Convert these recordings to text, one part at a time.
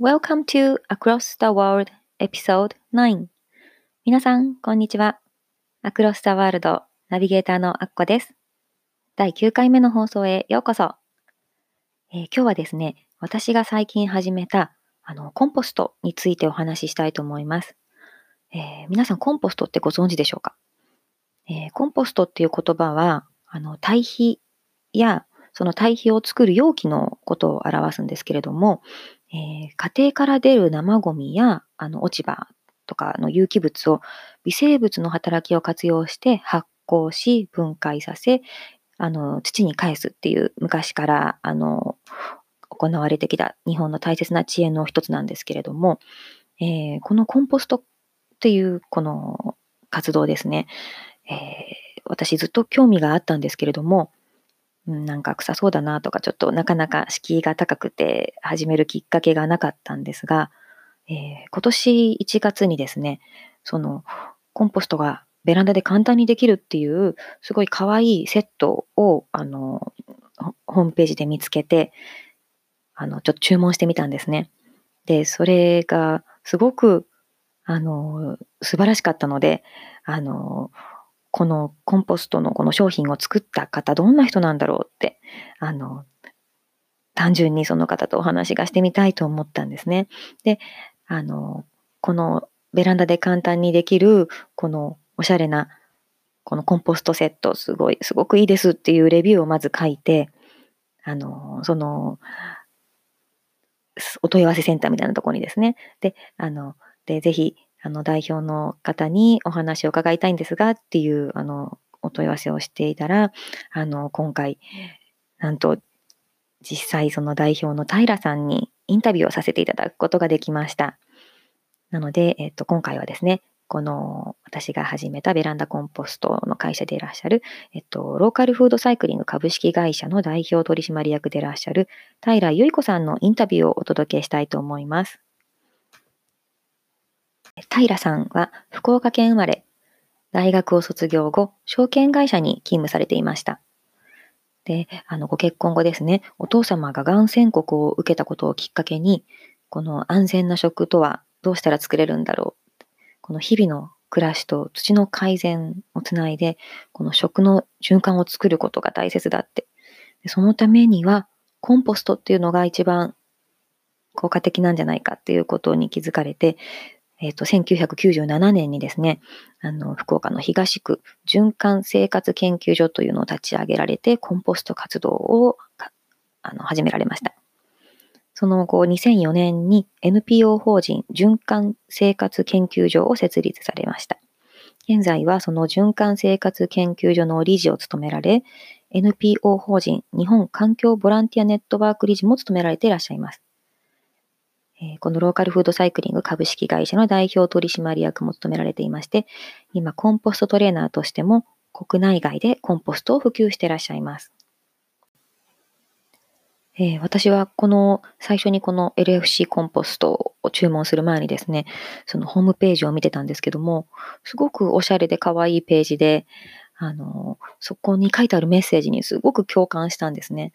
Welcome to Across the World Episode 9皆さん、こんにちは。Across the World ナビゲーターのアッコです。第9回目の放送へようこそ。えー、今日はですね、私が最近始めたあのコンポストについてお話ししたいと思います。えー、皆さん、コンポストってご存知でしょうか、えー、コンポストっていう言葉は、あの堆肥やその堆肥を作る容器のことを表すんですけれども、えー、家庭から出る生ゴミやあの落ち葉とかの有機物を微生物の働きを活用して発酵し分解させあの土に返すっていう昔からあの行われてきた日本の大切な知恵の一つなんですけれども、えー、このコンポストっていうこの活動ですね、えー、私ずっと興味があったんですけれども、なんか臭そうだなとか、ちょっとなかなか敷居が高くて始めるきっかけがなかったんですが、えー、今年1月にですね、そのコンポストがベランダで簡単にできるっていう、すごい可愛いセットを、あの、ホームページで見つけて、あの、ちょっと注文してみたんですね。で、それがすごく、あの、素晴らしかったので、あの、このコンポストのこの商品を作った方、どんな人なんだろうって、あの、単純にその方とお話がしてみたいと思ったんですね。で、あの、このベランダで簡単にできる、このおしゃれな、このコンポストセット、すごい、すごくいいですっていうレビューをまず書いて、あの、その、お問い合わせセンターみたいなとこにですね、で、あの、で、ぜひ、あの、代表の方にお話を伺いたいんですがっていう、あの、お問い合わせをしていたら、あの、今回、なんと、実際その代表の平さんにインタビューをさせていただくことができました。なので、えっと、今回はですね、この私が始めたベランダコンポストの会社でいらっしゃる、えっと、ローカルフードサイクリング株式会社の代表取締役でいらっしゃる平由衣子さんのインタビューをお届けしたいと思います。平さんは福岡県生まれ、大学を卒業後、証券会社に勤務されていました。で、あの、ご結婚後ですね、お父様ががん宣告を受けたことをきっかけに、この安全な食とはどうしたら作れるんだろう。この日々の暮らしと土の改善をつないで、この食の循環を作ることが大切だって。そのためには、コンポストっていうのが一番効果的なんじゃないかっていうことに気づかれて、えっ、ー、と、1997年にですね、あの、福岡の東区循環生活研究所というのを立ち上げられて、コンポスト活動をあの始められました。その後、2004年に NPO 法人循環生活研究所を設立されました。現在はその循環生活研究所の理事を務められ、NPO 法人日本環境ボランティアネットワーク理事も務められていらっしゃいます。このローカルフードサイクリング株式会社の代表取締役も務められていまして、今、コンポストトレーナーとしても国内外でコンポストを普及していらっしゃいます。えー、私はこの最初にこの LFC コンポストを注文する前にですね、そのホームページを見てたんですけども、すごくおしゃれで可愛いページで、あの、そこに書いてあるメッセージにすごく共感したんですね。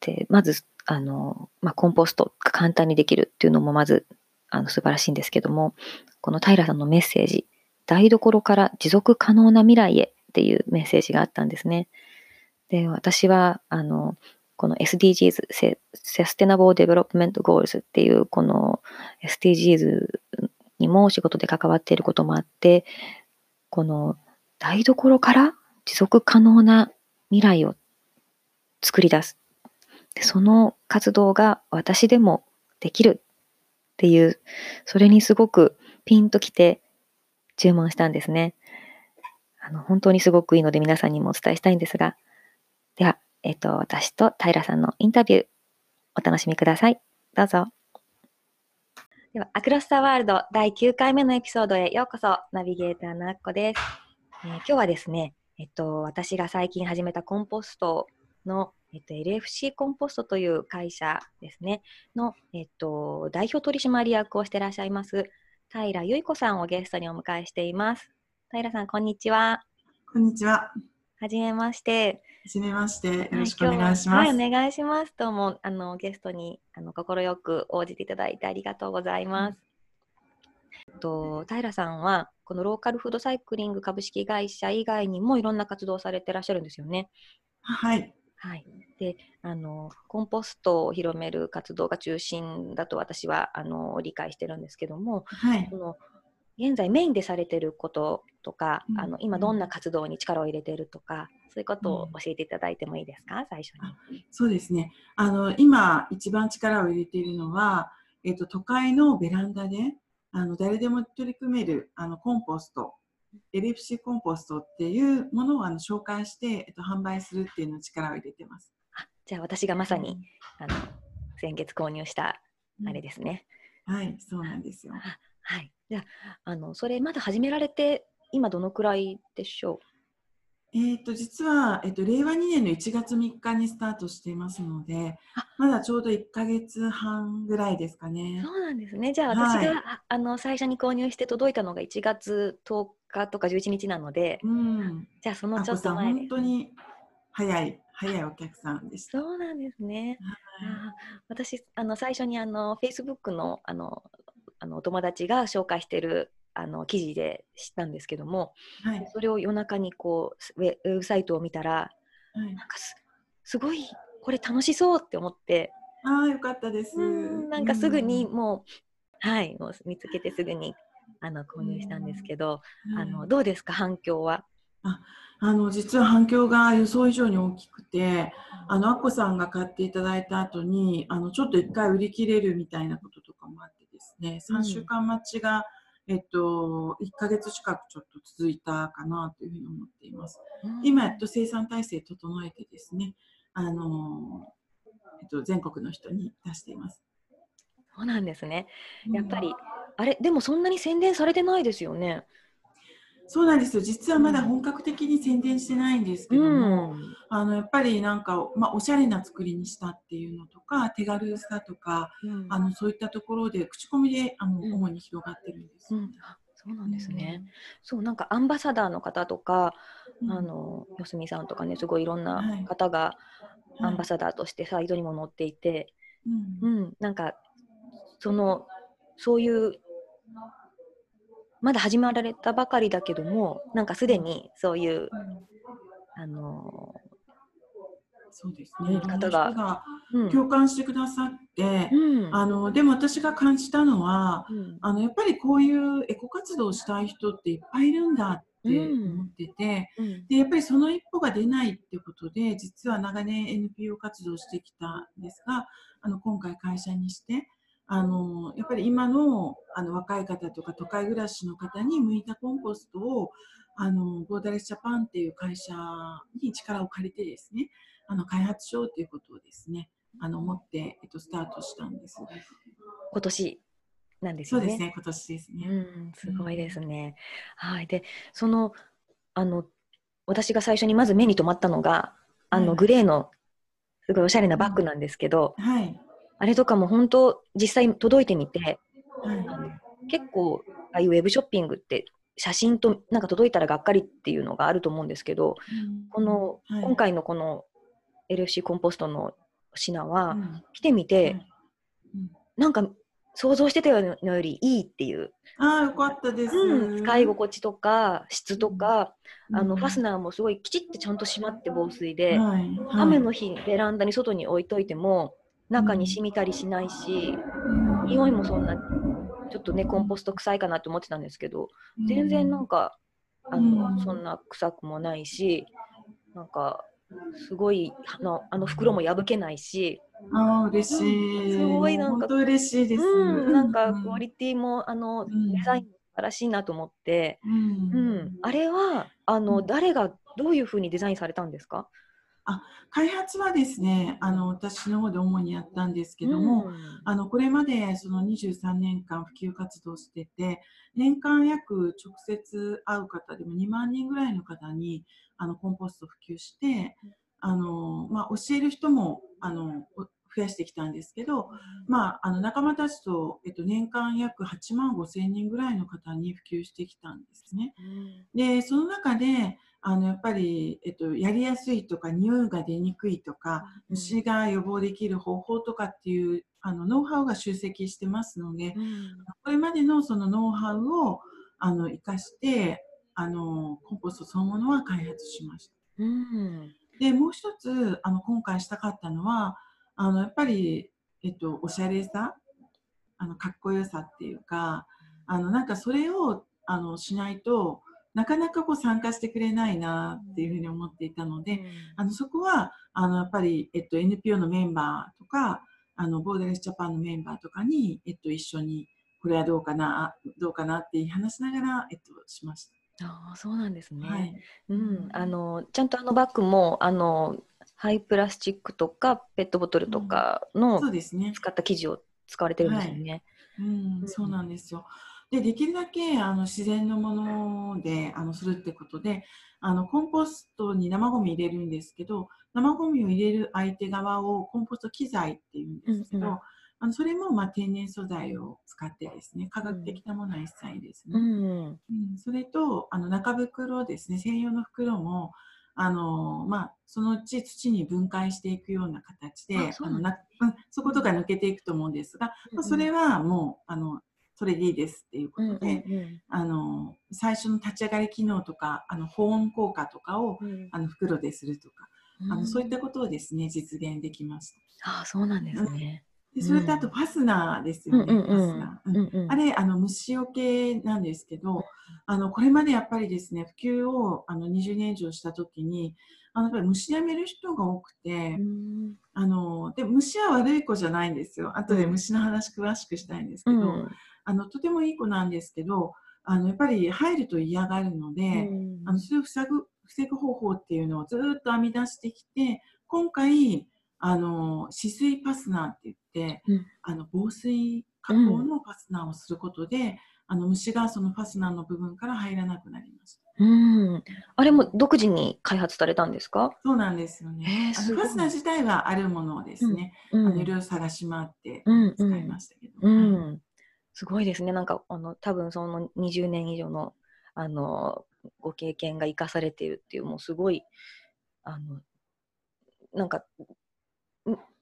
で、まずあの、まあ、コンポストが簡単にできるっていうのもまず、あの、素晴らしいんですけども、この平さんのメッセージ、台所から持続可能な未来へっていうメッセージがあったんですね。で、私は、あの、この SDGs、 Sustainable Development Goals っていう、この SDGs にも仕事で関わっていることもあって、この台所から持続可能な未来を作り出すその活動が私でもできるっていう、それにすごくピンときて注文したんですね。あの、本当にすごくいいので皆さんにもお伝えしたいんですが、では、えっ、と、私と平さんのインタビュー、お楽しみください。どうぞ。では、アクロスタワールド第9回目のエピソードへようこそ、ナビゲーターのあっこです。えー今日はですね、えっと、私が最近始めたコンポストの、えっと、LFC コンポストという会社ですね、の、えっと、代表取締役をしていらっしゃいます、平由子さんをゲストにお迎えしています。平さん、こんにちは。こんにちは。はじめまして。はじめまして。よろしくはお願いします。ははい、お願いします。どうも、あの、ゲストに、あの、快く応じていただいてありがとうございます。えっと、平さんは、このローカルフードサイクリング株式会社以外にもいろんな活動をされてらっしゃるんですよね。はい。はい。で、あの、コンポストを広める活動が中心だと私は、あの、理解してるんですけども、はいそ。の現在メインでされてることとか、うんあの今どんな活動に力を入れてるとか、そういうことを教えていただいてもいいですか、最初に。そうですね。あの、今、一番力を入れているのは、えっと、都会のベランダで、あの、誰でも取り組める、あの、コンポスト、LFC コンポストっていうものをあの紹介して、えっと、販売するっていうのを力を入れてます。あじゃあ私がまさに、あの先月購入したあれですね。はい、そうなんですよ。あはい。じゃああのそれまだ始められて今どのくらいでしょえっと、実は、えっと、令和2年の1月3日にスタートしていますのであ、まだちょうど1ヶ月半ぐらいですかうね。そうなんですね。じゃあはい私が、ああの最初に購入して届いたのが1月10日とか11日なので、うん。じゃあそのちょっと前で本。当に早い、早いお客さんでした。そうなんですね。はいあー私あの最初にあの Facebook のあのあのお友達が紹介してるあの記事で知ったんですけども、はい。それを夜中にこうウェウェブサイトを見たらはい、なんかすすごいこれ楽しそうって思ってああ、よかったです。うんなんかすぐにうんもう、はいもう見つけてすぐにあの購入したんですけど、あのはいどうですか反響は？あの実は反響が予想以上に大きくて、あのアッコさんが買っていただいた後に、あのちょっと一回売り切れるみたいなこととかもあってですね、うん3週間待ちが、えっと、1ヶ月近くちょっと続いたかなというふうに思っています。うん今やっと生産体制整えてですね、あのえっと、全国の人に出しています。そうなんですね。やっぱり、あれでもそんなに宣伝されてないですよね。そうなんですよ。実はまだ本格的に宣伝してないんですけども、ん。あのやっぱりなんか、まあ、おしゃれな作りにしたっていうのとか、手軽さとか、うん。あのそういったところで口コミであの、うん。主に広がってるんです。そうなんですね。そうなんかアンバサダーの方とか、うん。あのよすみさんとかねすごいいろんはない。方がはい。アンバサダーとしてサイトにも載っていて、うん。うん、なんかそのそういうまだ始まられたばかりだけどもなんかすでにそういうあの、そうですうんね。方が共感してくださって、うん。あのでも私が感じたのは、うん。あのやっぱりこういうエコ活動をしたい人っていっぱいいるんだって思ってて、うん。でやっぱりその一歩が出ないってことで実は長年 NPO 活動をしてきたんですがあの今回会社にしてあのやっぱり今のあの若い方とか都会暮らしの方に向いたコンポストをあのボーダレスジャパンっていう会社に力を借りてですねあの開発しようということをですねあの思って、えっと、スタートしたんです。今年なんですよね。そうですね今年ですね。うん、すごいですね。はい、で、その、あの、私が最初にまず目に留まったのが、あの、はいグレーの、すごいおしゃれなバッグなんですけど、はい、あれとかも本当、実際届いてみて、結構、ああいうウェブショッピングって、写真となんか届いたらがっかりっていうのがあると思うんですけど、この、はい。今回のこの LFC コンポストの品は、うん。来てみて、うん。なんか想像してたのよりいいっていう。ああ、よかったです。うん、使い心地とか質とか、あのファスナナーもすごいきちってちゃんと閉まって防水で、はい。はい。雨の日ベランダに外に置いといても中に染みたりしないし、匂いもそんなちょっとねコンポスト臭いかなって思ってたんですけど全然なんか、あのうん。そんな臭くもないしなんかすごいあのあの袋も破けないし、ああ、嬉しい。すごいなんか嬉しいです。うん、なんかクオリティもあのん。デザインも素晴らしいなと思って、うん。うん、あれはあの、うん誰がどういうふうにデザインされたんですか？開発はですねあの私の方で主にやったんですけども、うん。あのこれまでその23年間普及活動してて年間約直接会う方でも2万人ぐらいの方にあのコンポストを普及してあの、まあ、教える人もあのお増やしてきたんですけど、まあ、あの仲間たちと、えっと、年間約8万5千人ぐらいの方に普及してきたんですね。でその中であのやっぱり、えっと、やりやすいとか匂いが出にくいとか虫が予防できる方法とかっていうあのノウハウが集積してますのでうん。これまでのそのノウハウをあの生かしてあのコンポストそのものは開発しました。うん。でもう一つあの今回したかったのはあのやっぱり、えっと、おしゃれさあのかっこよさっていうかあのなんかそれをあのしないとなかなかこう参加してくれないなっていうふうに思っていたので、あのそこはあのやっぱり、えっと、NPO のメンバーとかあのボーダレスジャパンのメンバーとかに、えっと、一緒にこれはどうかなどうかなって話しながら、えっと、しましああそうなんですた。ね。はいうん、あのちゃんとあのバッグもあのハイプラスチックとかペットボトルとかのそうですね。使った生地を使われてるんですよね。うん、そうなんですよ。で、できるだけあの自然のものであのするってことで、あのコンポストに生ゴミ入れるんですけど、生ゴミを入れる相手側をコンポスト機材っていうんですけど、うんうんあのそれもまあ天然素材を使ってですね、科学的なものは一切ですね。うんうん、それとあの中袋ですね専用の袋もあの、まあ、そのうち土に分解していくような形でああのなうん、そことか抜けていくと思うんですが、まあ、それはもうあのそれでいいですっていうこうんとで、あの最初の立ち上がり機能とかあの保温効果とかをうん。うんあの袋でするとか、あうん。のそういったことをですね実現できました。ああそうなんですね。でそれとあとファスナーですよね、ファスナー。あれ、あの虫除けなんですけど、あのこれまでやっぱりですね、普及をあの20年以上したときに、あのやっぱり虫やめる人が多くて、うん。あので虫は悪い子じゃないんですよ。後で虫の話詳しくしたいんですけど、うん。あのとてもいい子なんですけど、あのやっぱり入ると嫌がるので、うん。あのそれを防ぐ防ぐ方法っていうのをずっと編み出してきて、今回、あの止水ファスナーって言って、うんあの防水加工のファスナーをすることで、あの虫がそのファスナーの部分から入らなくなりました。うんあれも独自に開発されたんですか？そうなんですよね。あのファスナー自体はあるものですね。うんあのいろいろ探し回ってうん使いましたけど。うはいん、すごいですね。なんかあの多分その20年以上のあのご経験が生かされているっていうもうすごいあのなんかん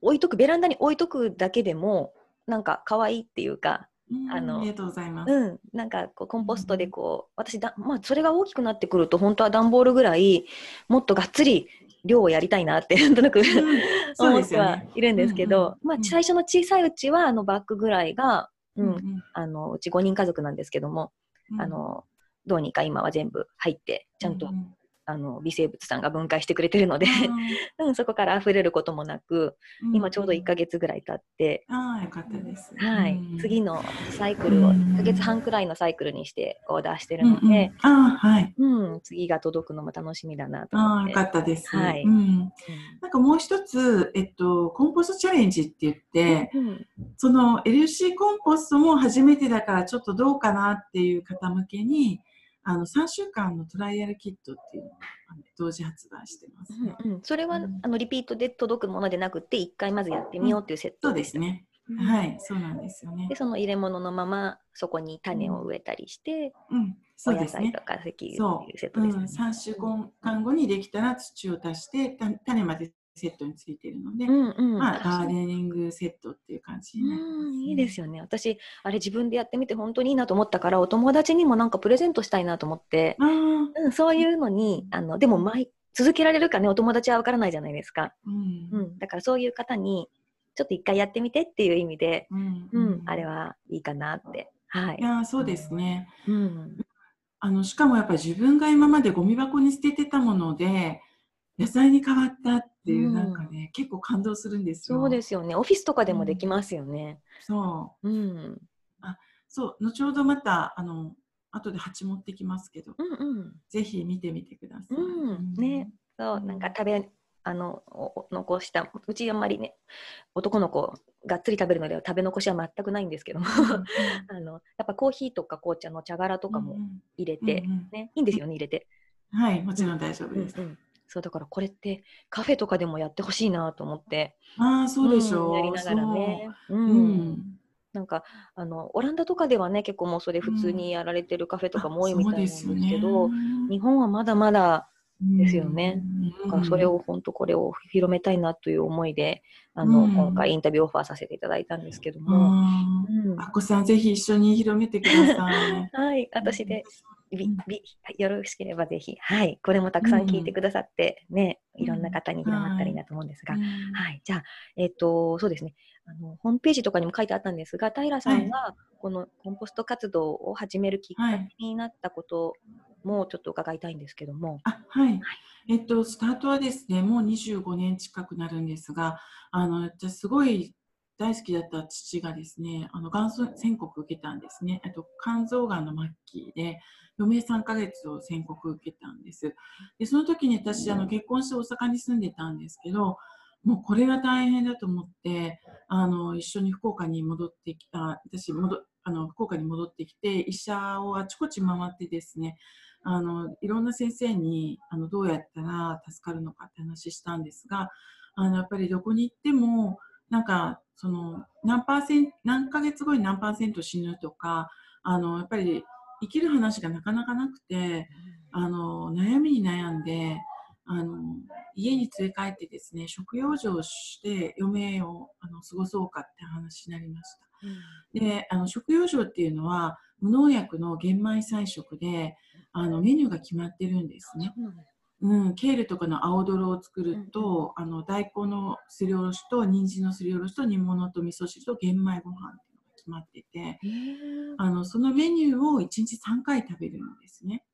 置いとくベランダに置いとくだけでもなんか可愛いっていうか、うんあのありがとうございます。うん、なんかこうコンポストでこう、私だまあそれが大きくなってくると本当は段ボールぐらいもっとがっつり量をやりたいなってなんとなくうん。思っては。いるんですけど、まあうん最初の小さいうちはあのバッグぐらいが、うんうんあのうち5人家族なんですけども、うん。あのどうにか今は全部入ってちゃんと、あの微生物さんが分解してくれてるので、うん、そこから溢れることもなくうん今ちょうど1ヶ月ぐらい経って、ああ、よかったです。はい。うん次のサイクルをうん1ヶ月半くらいのサイクルにしてオーダーしてるうんうん。ので、ああ、はい。うん次が届くのも楽しみだなとああ、思って。よかったです。はい。うん。なんかもう一つ、えっと、コンポストチャレンジって言って、うんうん。その LC コンポストも初めてだからちょっとどうかなっていう方向けに、あの3週間のトライアルキットっていうのを同時発売してます。うんうん、それは、うんあのリピートで届くものでなくて1回まずやってみようっていうセットそうですね。うんはい、そうなんですよねで。その入れ物のままそこに種を植えたりして、うん、おそうですね野菜と。か石油そっていうセッう、うん、トですね。3週間後にできたら土を足して、た種までセットについているので、うんうん。まあ、ガーデニングセットっていう感じになります、うんいいですよね。私あれ自分でやってみて本当にいいなと思ったからお友達にもなんかプレゼントしたいなと思って、うん、そういうのにあのでも毎続けられるかね？お友達は分からないじゃないですか。うん。うん、だからそういう方にちょっと一回やってみてっていう意味で、うんうんあれはいいかなって。はい。い。やーそうですね。うん。あのしかもやっぱり自分が今までゴミ箱に捨ててたもので野菜に変わったっていう、うんなんかね結構感動するんですよ。そうですよね。オフィスとかでもできますよね。そううん。そう後ほどまたあの後で鉢持ってきますけど、うんうん。ぜひ見てみてください。うん。ね。そう、なんか食べあのお残したうちあんまりね男の子がっつり食べるのでは食べ残しは全くないんですけども あのやっぱコーヒーとか紅茶の茶殻とかも入れて、うんうんね、いいんですよね入れて、はい、もちろん大丈夫です。うんうんそうだからこれってカフェとかでもやってほしいなと思ってああ、そうでしょう。んやりながらねうそう。うんん。なんかあのオランダとかではね結構もうそれ普通にやられてるカフェとかも多いみたいなんですけど、日本はまだまだですよね。だからそれを本当これを広めたいなという思いであの、うん今回インタビューオファーさせていただいたんですけどうも、ん。うんあっこさん、ぜひ一緒に広めてください。はい私でよろしければぜひ。はい。これもたくさん聞いてくださってね、うん。いろんな方に広まったらいいなと思うんですが、うん。はい、じゃあ、えっ、と、そうですね。あの、ホームページとかにも書いてあったんですが、平さんが、このコンポスト活動を始めるきっかけになったことも、ちょっと伺いたいんですけども。あはい。えっと、スタートはですね、もう25年近くなるんですが、あの、私すごい大好きだった父がですね、あの、がん宣告受けたんですね。えっと、肝臓がんの末期で、余命3ヶ月を宣告受けたんです。で、その時に私、あの、結婚して大阪に住んでたんですけど、もうこれは大変だと思って、あの、一緒に福岡に戻ってきた、私、戻あの福岡に戻ってきて、医者をあちこち回ってですね、あのいろんな先生にあのどうやったら助かるのかって話したんですがあのやっぱりどこに行ってもなんかその何パーセント何ヶ月後に何パーセント死ぬとかあのやっぱり生きる話がなかなかなくてあの悩みに悩んであの家に連れ帰ってですね食用生をして余命をあの過ごそうかって話になりました。であの食用生っていうのは無農薬の玄米菜食であのメニューが決まってるんですね。うん、ケールとかの青泥を作ると、あの大根のすりおろしと人参のすりおろしと煮物と味噌汁と玄米ご飯っていうのが決まっててあのそのメニューを1日3回食べるんですね。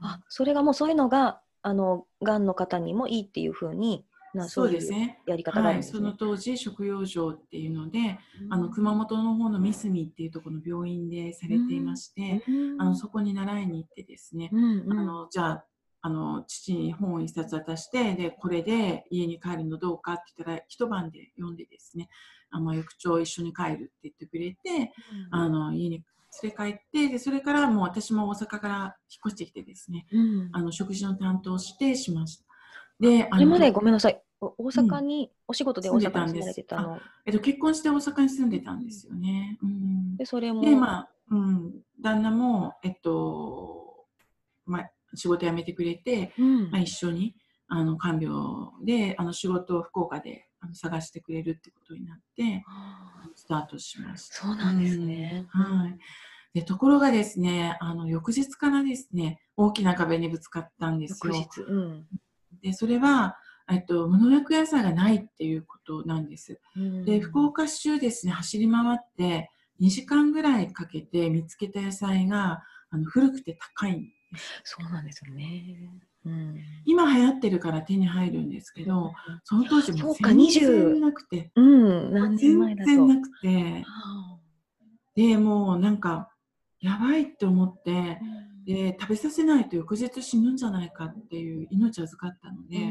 あ、それがもうそういうのが、あの、がんの方にもいいっていうふうに、なそうですね。やり方があはい、るんですね。その当時食用生っていうので、うん。あの熊本の方の三隅っていうところの病院でされていまして、うん。あのそこに習いに行ってですね、うんうん。あのじゃああの父に本を一冊渡してでこれで家に帰るのどうかって言ったら一晩で読んでですねあの翌朝一緒に帰るって言ってくれてあの家に連れ帰ってでそれからもう私も大阪から引っ越してきてですねうんあの食事の担当をしてしました。であれまでごめんなさい。お大阪に、お仕事で大阪に住まれてたの。えっと、結婚して大阪に住んでたんですよね。うん、で、それも。で、まあ、うん、旦那も、えっと、まあ、仕事辞めてくれて、うんまあ、一緒にあの看病であの仕事を福岡であの探してくれるってことになってスタートしました。そうなんですね。うんはい、でところがですねあの翌日からですね大きな壁にぶつかったんですよ。翌日。うんでそれは、えっと、無農薬野菜がないっていうことなんです。うんで福岡市中ですね走り回って2時間ぐらいかけて見つけた野菜があの古くて高いんそうなんですよね。うん。今流行ってるから手に入るんですけど、その当時も全20然なくて。うん、何年前全だと。然なくて。はでもうなんかやばいって思ってあで食べさせないと翌日死ぬんじゃないかっていう命預かったので、っう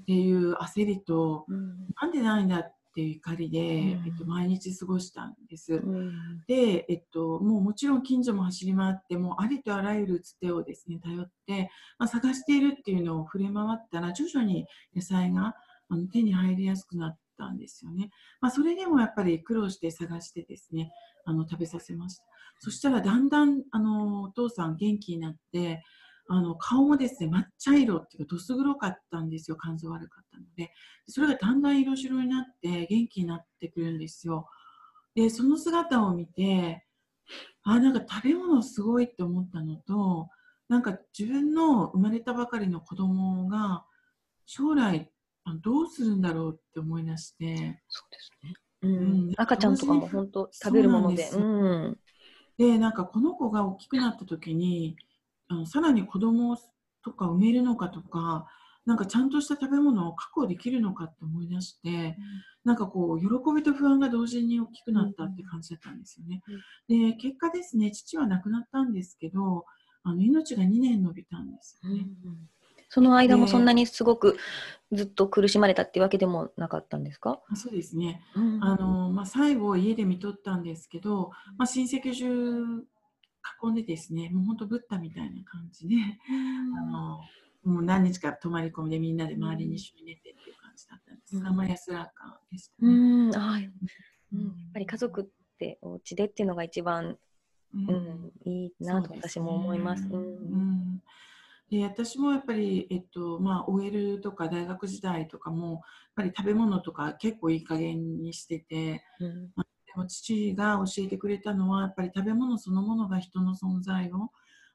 ん。ていう焦りとうん。なんでないんだっていう怒りで、うんえっと、毎日過ごしたんです。うんで、えっと、もうもちろん近所も走り回ってもうありとあらゆるつてをですね頼って、まあ、探しているっていうのを触れ回ったら徐々に野菜があの手に入りやすくなったんですよね。まあ、それでもやっぱり苦労して探してですねあの食べさせました。そしたらだんだんあのお父さん元気になってあの顔もですね抹茶色っていうかどす黒かったんですよ肝臓悪かったのでそれがだんだん色白になって元気になってくるんですよ。でその姿を見てあなんか食べ物すごいって思ったのとなんか自分の生まれたばかりの子供が将来あどうするんだろうって思い出してそうですね。ううんん、赤ちゃんとかも本当食べるもので。そうなんうん。でなんかこの子が大きくなった時にあのさらに子供とか産めるのかとかなんかちゃんとした食べ物を確保できるのかって思い出して、なんかこう喜びと不安が同時に大きくなったって感じだったんですよね。で結果ですね父は亡くなったんですけどあの命が2年延びたんですよね。その間もそんなにすごくずっと苦しまれたっていうわけでもなかったんですか、あそうですね。うんあのまあ、最後、家で見とったんですけど、まあ、親戚中囲んでですね、もう本当、ブッダみたいな感じで、あのもう何日か泊まり込みでみんなで周りに一緒に寝てっていう感じだったんです。が、うん。まあ、安らかでしたうね。ん。あーうん、やっぱり家族ってお家でっていうのが一番、うん。うん、いいなと私も思います。ね。うん。うん。で私もやっぱり、えっとまあ、OL とか大学時代とかもやっぱり食べ物とか結構いい加減にしててうん。でも父が教えてくれたのはやっぱり食べ物そのものが人の存在を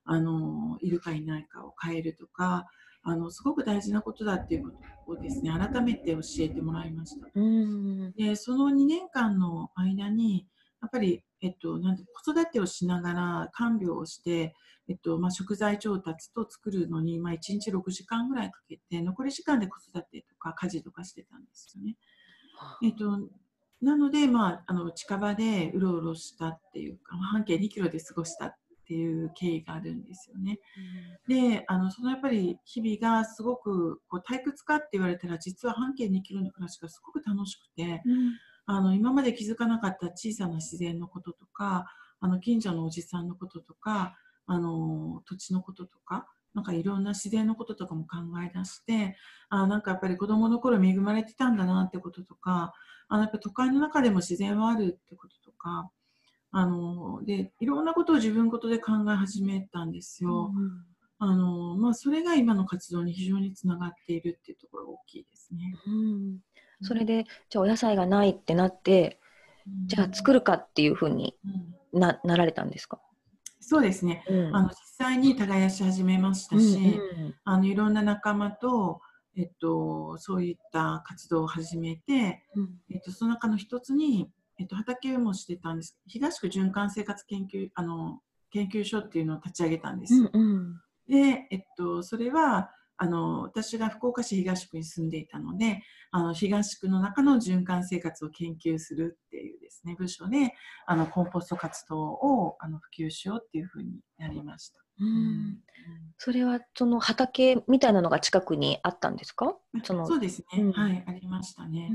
あのいるかいないかを変えるとかあのすごく大事なことだっていうことをですね改めて教えてもらいました。うんでその2年間の間にやっぱり、えっと、なんて子育てをしながら看病をして、えっとまあ、食材調達と作るのに、まあ、1日6時間ぐらいかけて残り時間で子育てとか家事とかしてたんですよね。えっとなので、まあ、あの近場でうろうろしたっていうか、まあ半径2キロで過ごしたっていう経緯があるんですよね。であのそのやっぱり日々がすごくこう退屈かって言われたら実は半径2キロの暮らしがすごく楽しくてあの今まで気づかなかった小さな自然のこととかあの近所のおじさんのこととかあの土地のこととかなんかいろんな自然のこととかも考え出してあなんかやっぱり子どもの頃恵まれてたんだなってこととかあのやっぱ都会の中でも自然はあるってこととかあのでいろんなことを自分ごとで考え始めたんですよ。あのまあ、それが今の活動に非常につながっているっていうところが大きいですね。うん。それでじゃあお野菜がないってなってじゃあ作る、るかっていうふうにうん。ななられたんですか、そうですね。うん。あの実際に耕し始めましたし、うんあのいろんな仲間と、えっと、そういった活動を始めて、うん。えっと、その中の一つに、えっと、畑もしてたんです。東区循環生活研究あの研究所っていうのを立ち上げたんです。うんうん。で、えっと、それはあの私が福岡市東区に住んでいたのであの東区の中の循環生活を研究するっていうですね部署であのコンポスト活動をあの普及しようっていうふうになりました。うん。それはその畑みたいなのが近くにあったんですか？そのそうですね、うん。はいありましたね。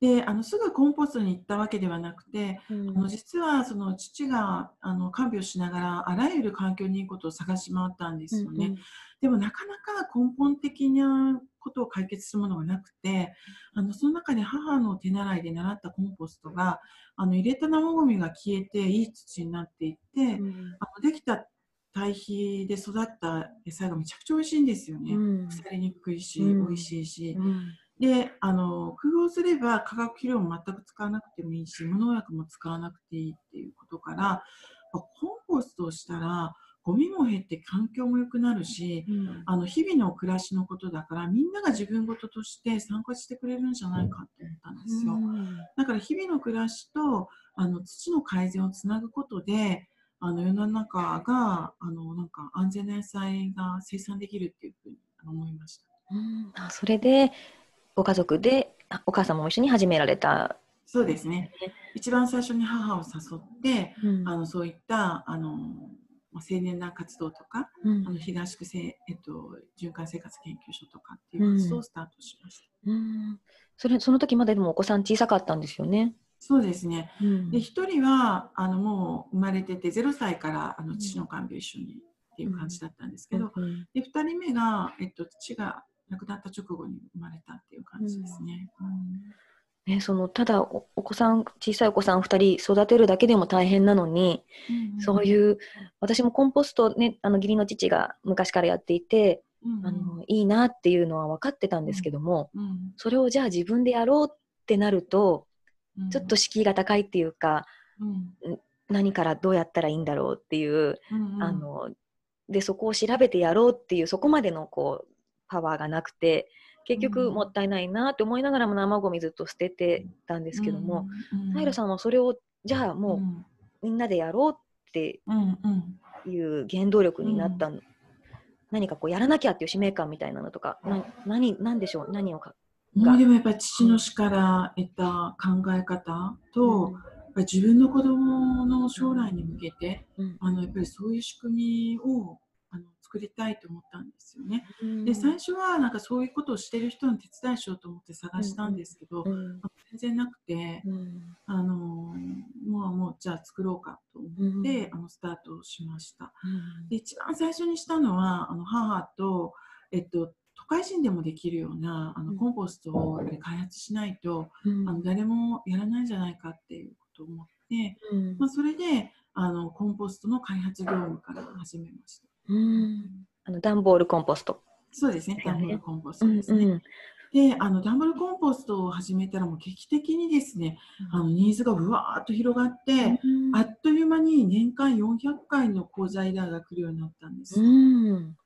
であのすぐコンポストに行ったわけではなくてうん。あの実はその父があの看病しながらあらゆる環境にいいことを探し回ったんですよね。でもなかなか根本的なことを解決するものがなくてあのその中で母の手習いで習ったコンポストがあの入れた生ごみが消えていい土になっていって、うん。あのできた堆肥で育った野菜がめちゃくちゃ美味しいんですよね。うん。腐りにくいし、うん。美味しいし、うん。であの工夫すれば化学肥料も全く使わなくてもいいし無農薬も使わなくていいっていうことからあコンポストをしたらゴミも減って環境も良くなるしうん。あの日々の暮らしのことだからみんなが自分事として参加してくれるんじゃないかって思ったんですよ。だから日々の暮らしとあの土の改善をつなぐことであの世の中があのなんか安全な野菜が生産できるっていうふうに思いました。うんあそれでご家族であお母様も一緒に始められた、そうですね。一番最初に母を誘って、うんあのそういったあのまあ青年団活動とか、うんあの東区せ、えっと、循環生活研究所とかっていう活動をスタートしました。うんそれその時まででもお子さん小さかったんですよね。そうですね。うん。で、一人はあのもう生まれてて、0歳からあの父の看病一緒にっていう感じだったんですけど、うんで2人目が、えっと、父が亡くなった直後に生まれたっていう感じですね。ね、そのただおお子さん小さいお子さん2人育てるだけでも大変なのに、そうういう私もコンポストねあの義理の父が昔からやっていて、ん、うん。あのいいなっていうのは分かってたんですけども、うんそれをじゃあ自分でやろうってなるとうんちょっと敷居が高いっていうか、うん。何からどうやったらいいんだろうっていう、うんうん。あのでそこを調べてやろうっていうそこまでのこうパワーがなくて結局うん。もったいないなって思いながらも生ゴミずっと捨ててたんですけども、平さんはそれをじゃあもううん。みんなでやろうってうんうん。いう原動力になった、何かこうやらなきゃっていう使命感みたいなのとかな何何でしょう？何をか、でもやっぱり父の死から得た考え方と、やっぱり自分の子供の将来に向けて、うん。あのやっぱりそういう仕組みをあの作作りたいと思ったんですよね。うん。で最初はなんかそういうことをしてる人の手伝いしようと思って探したんですけど、うん。全然なくて、うん。あのもうもうじゃあ作ろうかと思って、あのスタートをしました。で一番最初にしたのはあの母と、えっと、都会人でもできるようなあうん。のコンポストを開発しないと、うん。あの誰もやらないんじゃないかっていうことを思って、うん。まあ、それであのコンポストの開発業務から始めました。うん。あの段ボールコンポスト。そうですね、ダンボールコンポストですね。うんで、あのダンボールコンポストを始めたらもう劇的にですね、あのニーズがうわーっと広がって、うん。あっという間に年間400回の講座依頼が来るようになったんです。うん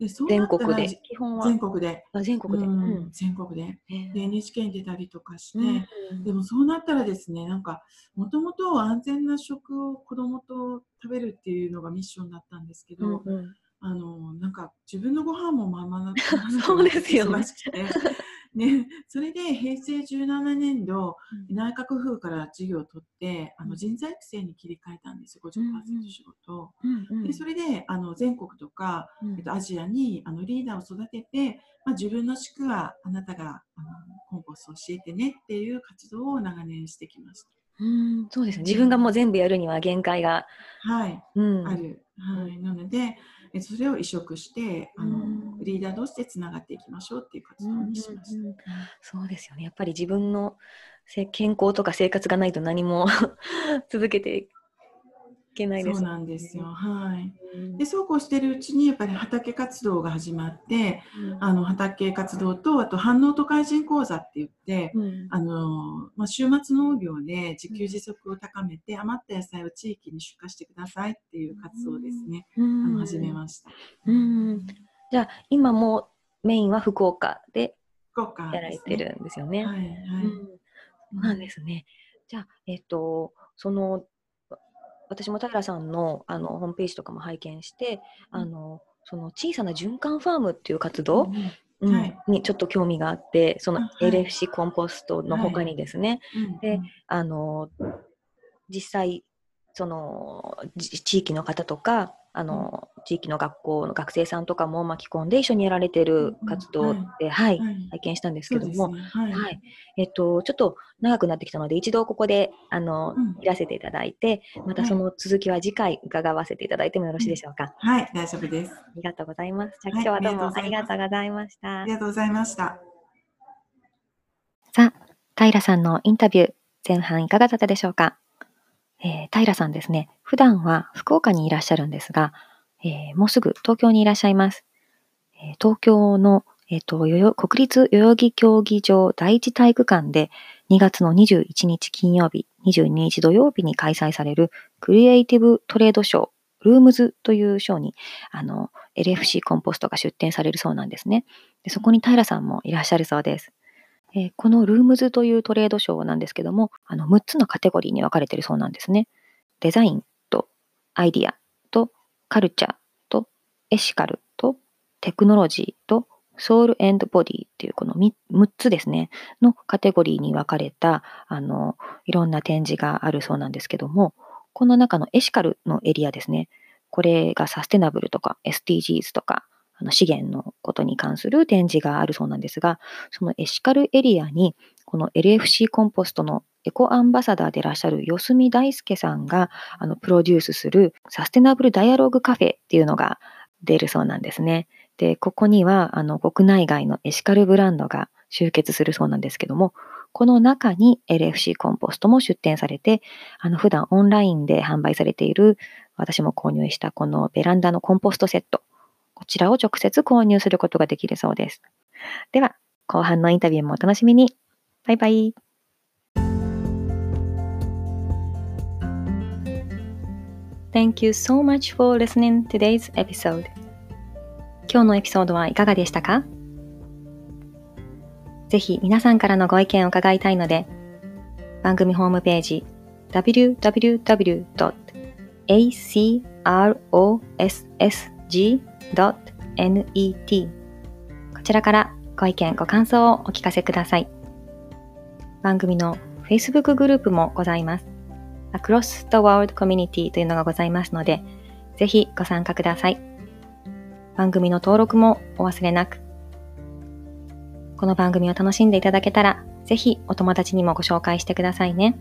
全ったら国で。基本は全国で。あ全国で。うんうん全国で。で NHK に出たりとかして、うんでもそうなったらですね、なんか、もともと安全な食を子供と食べるっていうのがミッションだったんですけど、うんうんあの、なんか自分のご飯もままな そうですよね忙しくて。ね、それで平成17年度、内閣府から事業を取って、あの人材育成に切り替えたんですよ、50%仕事を。うんうんでそれであの全国とか、うんえっと、アジアにあのリーダーを育てて、まあ、自分の地区はあなたがあのコンポストを教えてねっていう活動を長年してきましうんそうですね。自分がもう全部やるには限界が。た。はい、うんある。はい、なので、えそれを移植してあの、うんリーダー同士でつながっていきましょうっていう活動にしました。うんうんうんそうですよね。やっぱり自分のせ健康とか生活がないと何も 続けていけないですそう。なんですよ。はい。うんで、そうこうしてるうちに、やっぱり畑活動が始まって、あの畑活動と、あと反応都会人講座って言って、うんあのまあ、週末農業で自給自足を高めて、余った野菜を地域に出荷してくださいっていう活動をですね、あうんの始めました。うんじゃあ今もメインは福岡で福岡やられてるんですよね。はいはい。うんそうなんですね。じゃあ、えっと、その、わ私も平さんのあのホームページとかも拝見して、あの、その小さな循環ファームっていう活動、うんうん。はい。にちょっと興味があって、その LFC コンポストの他にですね、うん。であの、実際、そのじ地域の方とか、あの、地域の学校の学生さんとかも巻き込んで一緒にやられてる活動って、はい、はい拝見したんですそけども、ね。はい。はい。えっと、ちょっと長くなってきたので、一度ここで、あの、うんいらせていただいて、またその続きは次回伺わせていただいてもよろしいでしょうか。はい、大丈夫です。ありがとうございます。じゃ今日はどうもあありがとうございましたあり。がとうございました。さあ、平さんのインタビュー、前半いかがだったでしょうか？えー平さんですね、普段は福岡にいらっしゃるんですが、えーもうすぐ東京にいらっしゃいます。えー東京の、えーと国立代々木競技場第一体育館で2月の21日金曜日、22日土曜日に開催されるクリエイティブトレードショー、ルームズというショーにあの LFC コンポストが出展されるそうなんですね。でそこに平さんもいらっしゃるそうです。えーこのルームズというトレードショーなんですけども、あの6つのカテゴリーに分かれてるそうなんですね。デザインとアイディアとカルチャーとエシカルとテクノロジーとソウルボディっていうこの 6, つですね、のカテゴリーに分かれた、あの、いろんな展示があるそうなんですけども、この中のエシカルのエリアですね、これがサステナブルとか SDGs とか、あの資源のことに関する展示があるそうなんですが、そのエシカルエリアに、この LFC コンポストのエコアンバサダーでいらっしゃる四隅大輔さんがあのプロデュースするサステナブルダイアログカフェっていうのが出るそうなんですね。で、ここにはあの国内外のエシカルブランドが集結するそうなんですけども、この中に LFC コンポストも出展されて、あの普段オンラインで販売されている私も購入したこのベランダのコンポストセット、こちらを直接購入することができるそうです。では、後半のインタビューもお楽しみに。バイバイ。Thank you so much for listening today's episode. 今日のエピソードはいかがでしたか？ぜひ皆さんからのご意見を伺いたいので、番組ホームページ www.acrossg.com www.net こちらからご意見、ご感想をお聞かせください。番組の Facebook グループもございます。Across the World Community というのがございますので、ぜひご参加ください。番組の登録もお忘れなく。この番組を楽しんでいただけたら、ぜひお友達にもご紹介してくださいね。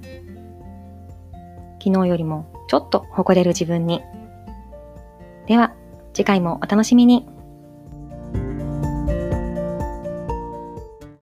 昨日よりもちょっと誇れる自分に。では、次回もお楽しみに。